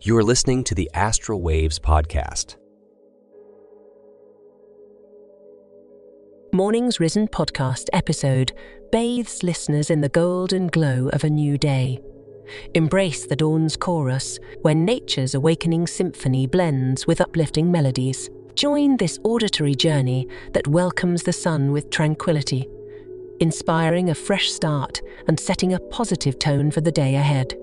You are listening to the Astral Waves podcast. Morning's Risen podcast episode bathes listeners in the golden glow of a new day. Embrace the dawn's chorus, where nature's awakening symphony blends with uplifting melodies. Join this auditory journey that welcomes the sun with tranquility, inspiring a fresh start and setting a positive tone for the day ahead.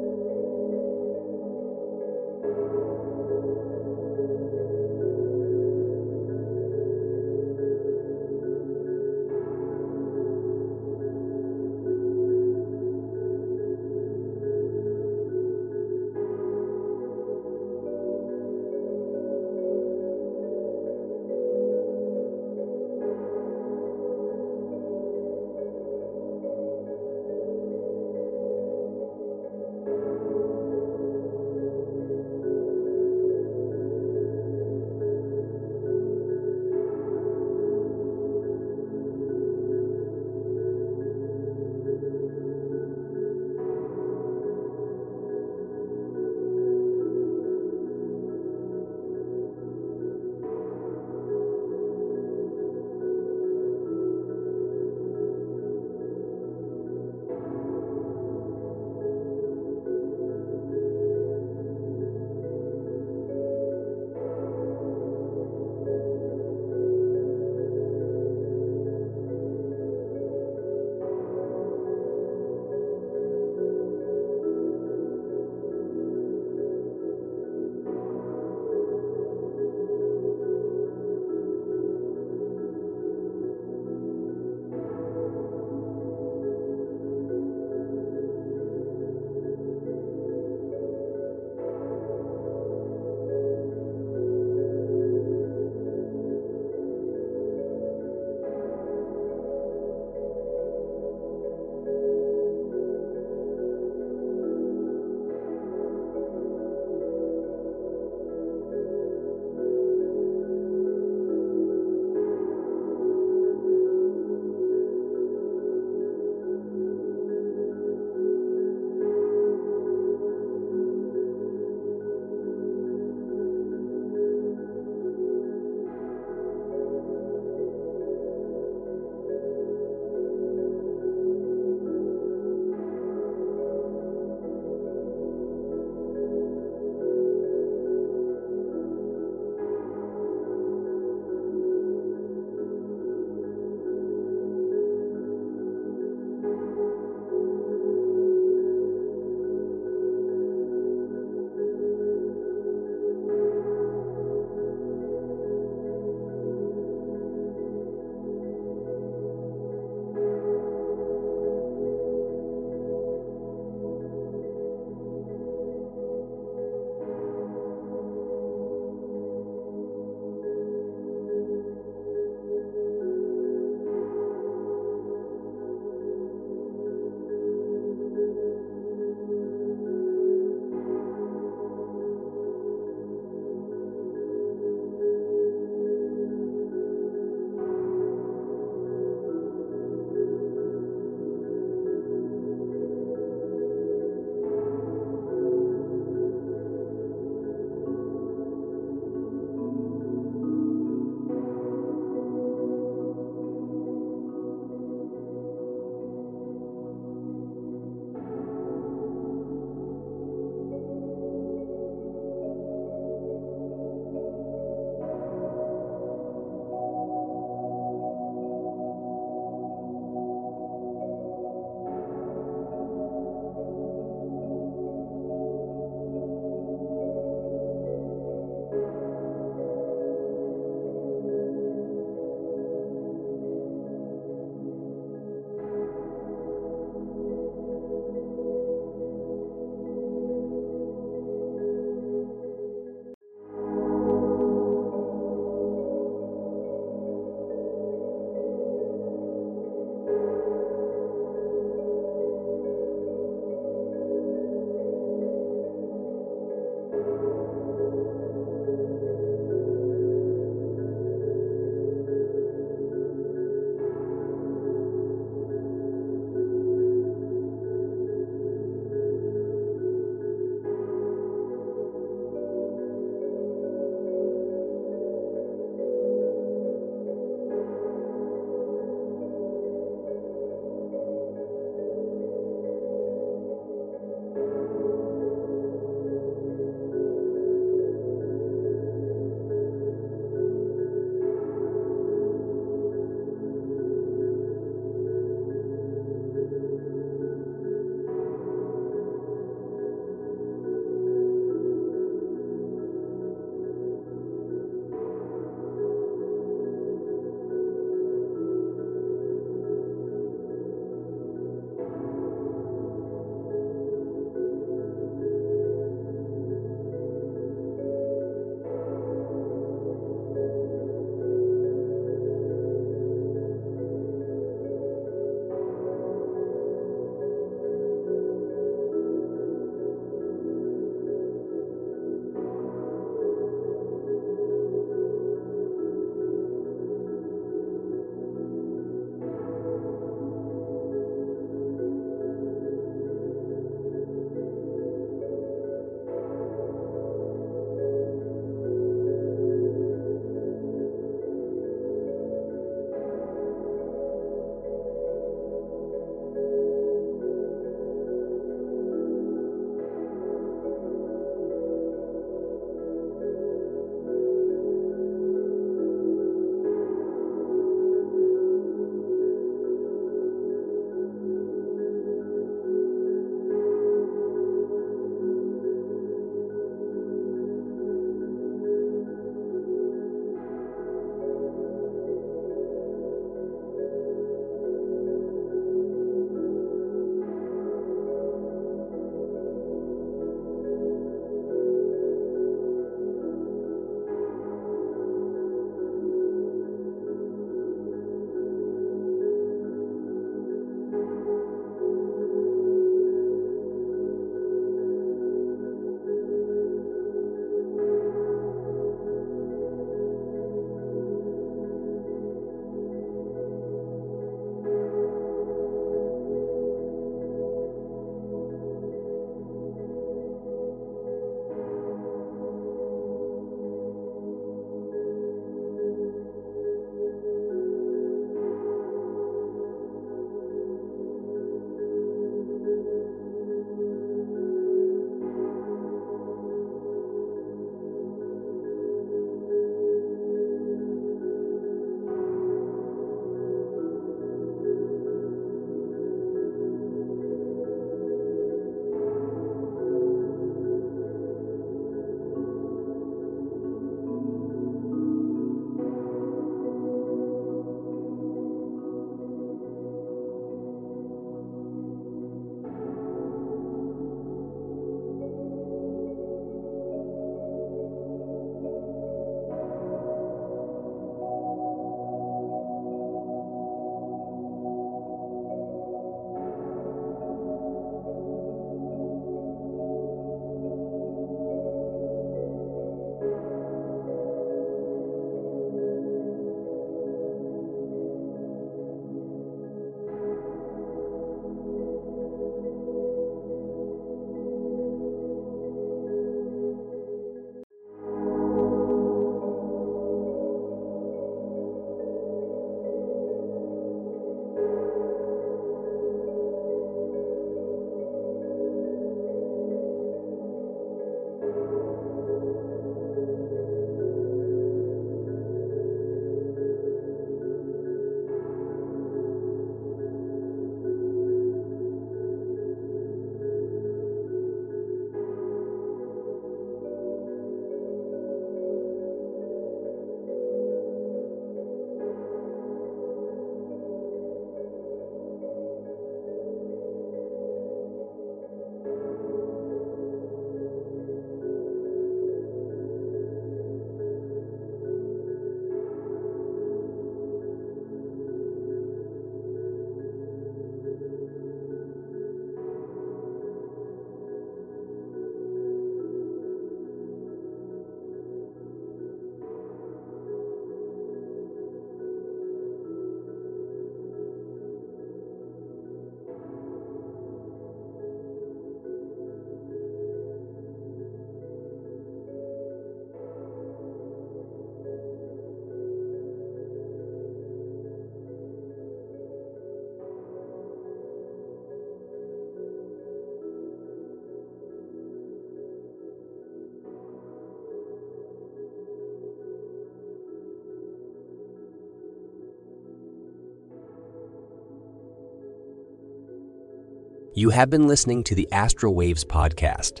You have been listening to the Astral Waves podcast.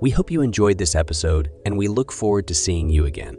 We hope you enjoyed this episode, and we look forward to seeing you again.